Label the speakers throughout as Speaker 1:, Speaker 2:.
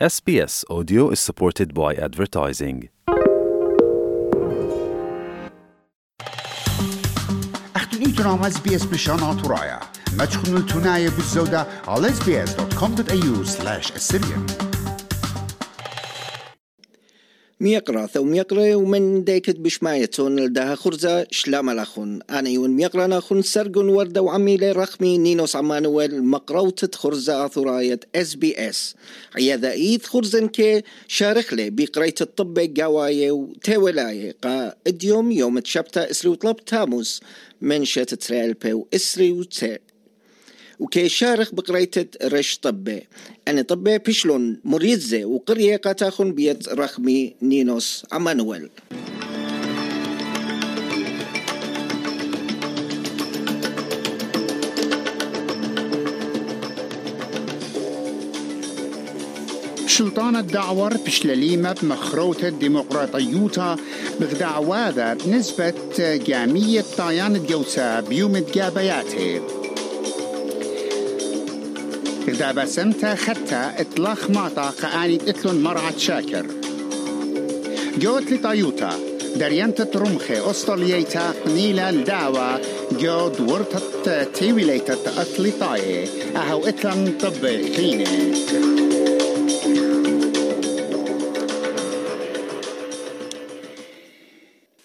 Speaker 1: SBS Audio is supported by advertising.
Speaker 2: اختني ترام اس بي اس بشان ترايا ما تخنوا التناية بالزودة على sbs.com.au slash assyrian
Speaker 3: ميقرا ثو ميقرا ومن ديكت بشمايتون لدها خرزة شلام الأخون أنا يون ميقرا ناخون سرقون وردة وعميلة رقمي نينوس عمانويل مقروتة خرزة أثراية إس بي إس. عيادة إيث خرزن كي شارخ لي بقرية الطب قواية وتولاية قا اديوم يوم تشبتا إسري وطلب تاموس. من شات تريل بيو إسري وتسير وكي شارخ بقريتة رش طبة. أنا طبة بشلون مريزة وقرية قاتاخن بيت رخمي نينوس عمانويل
Speaker 2: شلطان الدعور بشلليمة بمخروطة ديمقراطيوتا بغدعواذا نسبة جامية طايان الجوسا بيوم جابياته إذا بسمت خدت إطلاق ماطا قاني إتلون مرعة شاكر. جوت لطيوتا دريانت رمخي أسطليتا قنيلة الدعوة جو دورتت تيويليتت أطلطاي أهو إتلن طب خيني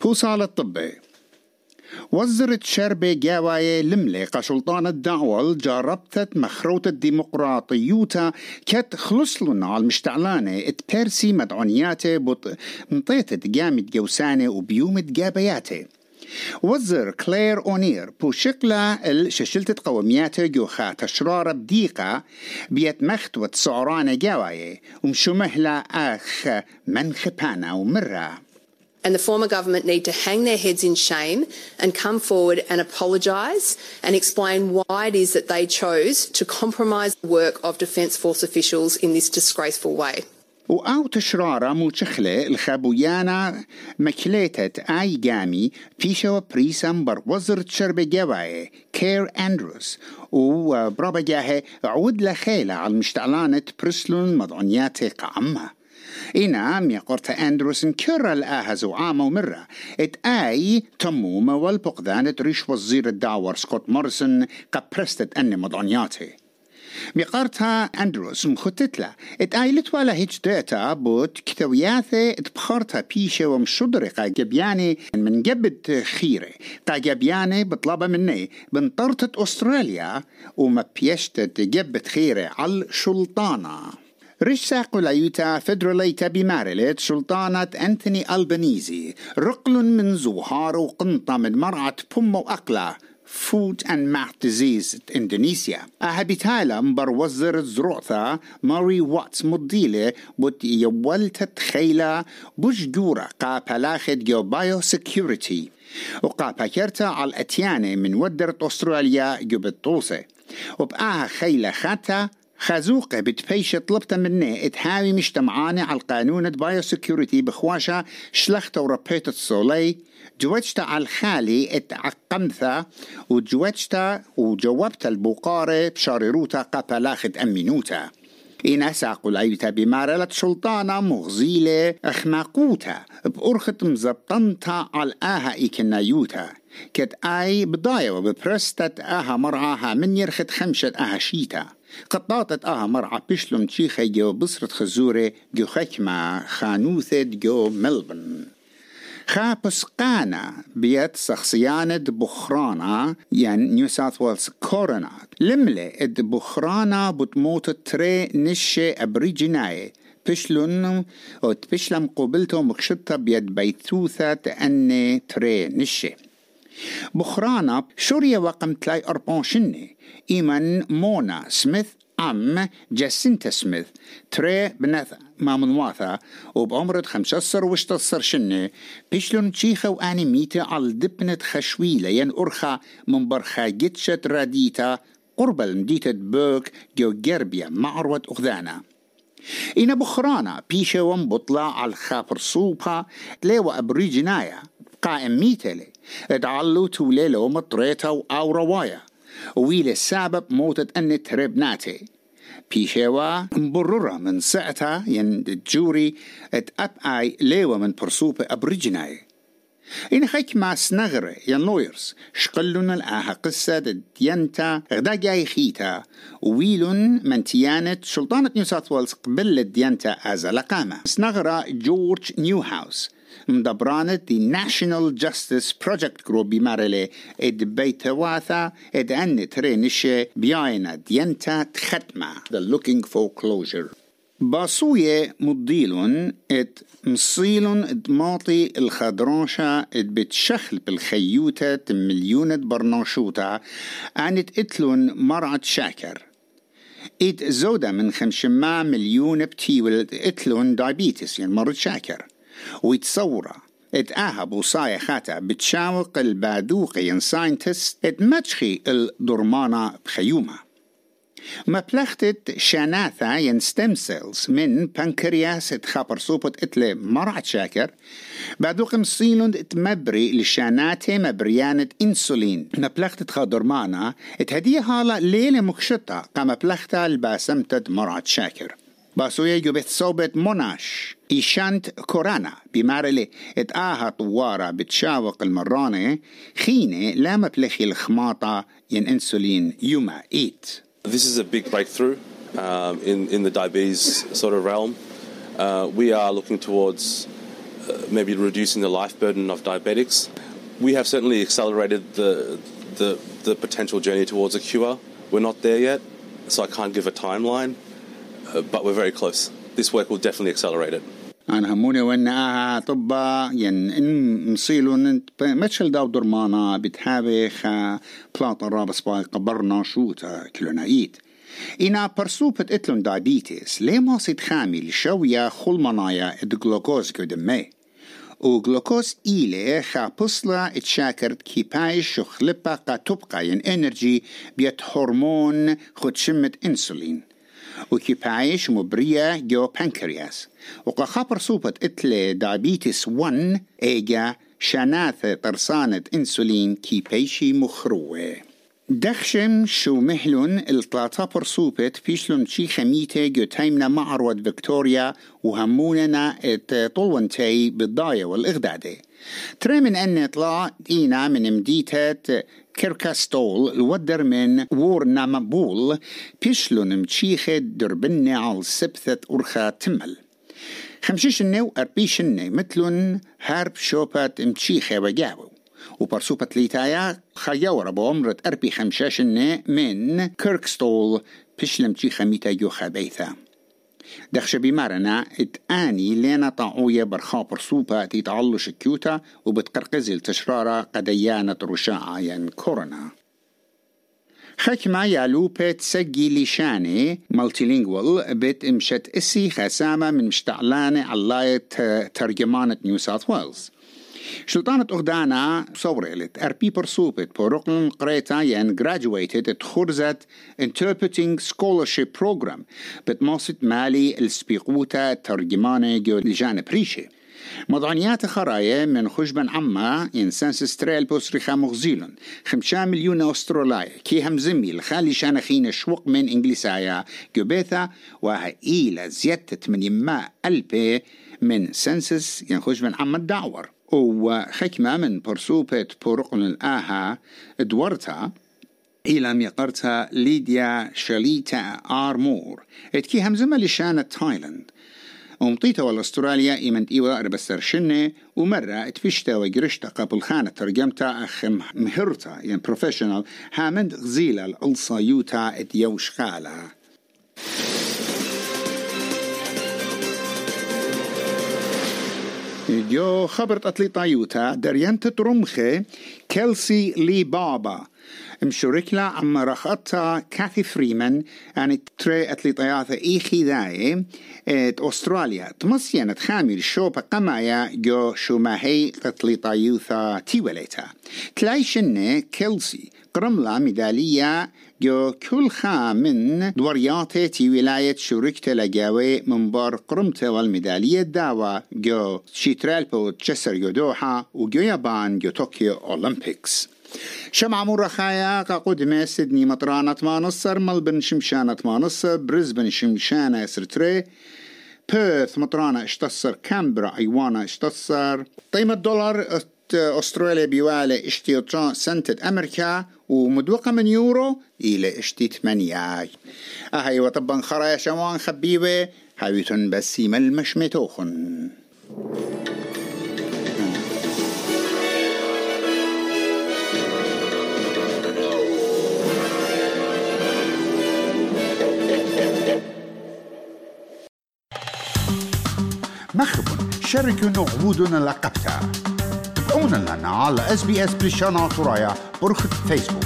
Speaker 2: بوصال الطبي وزرت شربة جاواية لملة قشلطان الدعوال جربتت مخروط الديمقراطيوتا كت خلصلنا على المشتعلانة اتبرسي مدعونياته بط مطيتت جامد جوسانة وبيومت جابياته وزر كلير أونير بو شكلا الششلتت قومياته جوخا تشرار بديقة بيت مختوة سعرانة جاواية ومشمهلا أخ من خبانا ومرة.
Speaker 4: and the former government need to hang their heads in shame and come forward and apologise and explain why it is that they chose to compromise the work of Defence Force officials in this disgraceful way.
Speaker 2: وأو تشرارة مو تشخلة الخابويانا مكليتت آي جامي بيشو بريسم بر وزر تشرب جواي كير أندروس وبرابا جاهي عود لخيلة على المشتعلانة برسلون مضعنيات إنا ميقرت أندروسن كرة الآهز وعامة ومرة. إت آي تمومة والبقدان تريش وزير الدعوة سكوت مورسون قبرستت أني مضعنياتي. ميقارتها أندروس مخطتلا إت آي لتوالا هيج داتا بوت كتوياثي اتبخارتها بيشة ومشدري قا جبياني من جبت خيري. قا جبياني بطلبة مني. بنطرتت أستراليا وما بيشتت جبت خيري على شلطانة رش ساقو لايوتا فدراليتا بمارلت سلطانة أنتوني ألبانيزي رقل من زوهار وقنطة من مرعة بوم وأقلة فود and Mouth Disease إندونيسيا. أهبتالا مبر وزر الزروثة ماري واتس مديلة بوت يولتت خيلة بوش جورة قا بلاخد جو بايو سكيورتي وقا باكرتا على الأتيانة من ودرت أستراليا جو بالطوسة وبقاها خيلة خاتا خازوقة بتبيش طلبت مني اتهاوي مجتمعاني على القانون بايو سكيورتي بخواشة شلخت وربيت الصولي جوجتا على الخالي اتعقمتها وجوجتا وجوبت البقارة بشارروتا قبلاخت أمينوتا إنا ساقوا العيوتا بمارلة سلطانة مغزيلة أخماقوتا بأرخت مزبطنتا على آها إيكنايوتا كت آي بضايا وببرستت آها مرعاها من يرخت خمشة آها شيتا. قطاطت آها مرعى بشلم تشيخي جو بصرة خزورة جو خكمة خانوثة جو ملبن. خابس قانا بيت شخصيانة بخرانا يعني نيو ساوث ويلز كورونا. لملة إد بخرانا بتموت تري نشة أبريجيناي. بشلون وتبشلم قبلته مكشطة بيد بيتوثة أني تري نشة. بخرانا شوريا وقم تلاي أربان شنة. إيمان مونا سميث أم جاسينتا سميث. تري بنث مامنواثا وبعمرة خمسة وشتصر شنة. بيشلون تشيخة وآني ميتا على دبنة خشويلة. ين أرخا من برخا جتشت راديتا. قرب المديتة بوك جو جربيا معروة أخذانا. إنا بخرانا بيشا ومبطلع على الخابر صوبها. تلاوى أبريجنايا. قائم ميتلي ادعلو توليلو مطريتا أو روايا. ويل السبب موتت أن تربناتي. بيشيوا مبررة من ساعتها ين جوري ات أب آي ليوة من برسوبة ابريجناي إن خيك ما سنغر ين لويرز شقلون الآها قصة ديانتا غدا جاي خيتا. ويلون من تيانت سلطانة نيو ساوث ويلز قبل ديانتا أزا لقامة. سنغرة جورج نيو هاوس مدبرانت دي ناشونال جاستس بروجكت جروب بمارلي اد بيت واثا اد ان ترينش بياينا ديانتا تختمة the looking for closure. باصوية مضيلون ات مصيلون ادماطي الخدراشة ات بتشخل بالخيوتة مليونة برناشوتا انت اتلون مرعد شاكر ات زودة من خمشما مليون بتيول اتلون دايبيتس يعني مرض شاكر ويتصورة اتآها بوصايا خاتا بتشاوق البادوقي ساينتست اتمتشخي الدرمانة بخيومة مبلغتت شاناثا ين ستيم سيلز من بنكرياس خبر صوبت إتلي مرعت شاكر. بعدوق مصيلون اتمبري لشاناتي مبريانة إنسولين. مبلغتت خادرمانا اتهدي هالا ليلة مكشطة قام مبلغتا الباسمتت مرعت شاكر. باسوية جبت صوبت مناش إيشانت كورانا بمارلي اتآها طوارة بتشاوق المرانة خينة لا مبلخي الخماطة ين انسولين يوما ايت
Speaker 5: This is a big breakthrough um, in, in the diabetes sort of realm. Uh, we are looking towards uh, maybe reducing the life burden of diabetics. We have certainly accelerated the, the, the potential journey towards a cure. We're not there yet, so I can't give a timeline, uh, But we're very close. This work will definitely accelerate it.
Speaker 2: أنا هموني وإن آها طبا ين إن مصيلون متشل داو درمانا بتهابي خا بلاطن رابس باي قبرنا شوتا كلونايت إنا برسوبت إتلون دايبيتس ليه ما سيد خامي لشوية خلمنايا الجلوكوز كدمي وجلوكوز إيلي خا بصلة إتشاكرت كيبايش وخلبا قا تبقى ين إنرجي بيت هرمون خد شمة إنسولين وكيبايش مبرية جو بانكرياس وقا خبر صوبة اتلي دايبيتس 1 إيجا شاناثة ترسانة إنسولين كيبايشي مخروة. دخشم شو مهلون التلاطا برسوبت بيشلون شي خميتة جو تايمنا معرض فيكتوريا وهموننا إت طلونتي بالضاية والإغدادة. ترى من أن طلع إينا من مديتة كيركاستول الودر من وور نامبول بيشلون متشيخة دربنة على سبثة أرخا تمل خمشيشنة وأربيشنة مثلن هارب شوبات متشيخة وجاوو وبرسوبة ليتايا خيورة بأمرة أربي خمشاشنة من كيركستول بيشلم تشيخة ميتا جو خبيثة دخش بمارنا اتاني لينا طاعوية برخابر سوبا تيتعلش كيوتا وبتقرقز التشرارة قديانة رشاعة ين كورونا. حكمة يالوبة تسجي لشاني مالتيلينغوال بت إمشت إسي خسامة من مشتعلانة علاية ترجمانة نيو ساوث ويلز. شلطانة أغدانا صورلت. أربي برسوبت بورقن قريتا ين graduated تخرزت Interpreting Scholarship Program. بتموسط مالي السبيقوتا ترجمانة جو لجان بريشي مضانيات خرايا من خشبا عما إنسان ستريل بوسريخا مغزيلون خمسة مليون أسترولايا كي هم زميل خالي شانخين شوق من إنجليسايا جبيثا وها إيلا زيادة من يما ألبي من سنسس ينخش من عما الدعور. وحكمة من برسوبة برقن الآها دورتا إلى ميقرتا ليديا شاليتا آرمور. إتكي همزمة لشانة تايلاند. ومطيتا والأستراليا إيمنت إيوا أربستر شنة ومرة إتفشتا وقرشتا قبل خانة ترجمتا أخ مهرتا يعني بروفيشنال هامند غزيلة الألصا يوتا اتيوش خالة جو خبرت أتلي يوتا دريانت ترمخي كيلسي لي بابا مشوركلا عم رخطة كاثي فريمان يعني تري أتلي طياثة إيخي ذاي ات أستراليا تمسينا تخامي الشوبة قمايا جو شو ما هي أتلي طيوثا تيوليتا تلاي شنة كيلسي قرملا ميدالية جو كل خا من دورياتي تي ولاية شوركت لجاوي من بار قرمته والميدالية داوا جو شيترال بو تشسر جو دوحة وجو يابان جو طوكيو أولمبيكس شمع مرخايا قدمة سيدني مطرانة ما نصر ملبن شمشانة ما نصر بريزبن شمشانة سرتري بيرث مطرانة اشتصر كامبرا ايوانا اشتصر قيمة دولار أستراليا بيوالي اشتي سنتة أمريكا ومدوقة من يورو إلى اشتي ثمانية أهي وطبا خرايا شوان خبيبة هاويتون بسيم المشمتوخن مخبون شاركوا نعودنا لقبتا تابعونا لنا على اس بي اس بريشانا ترايا برخة فيسبوك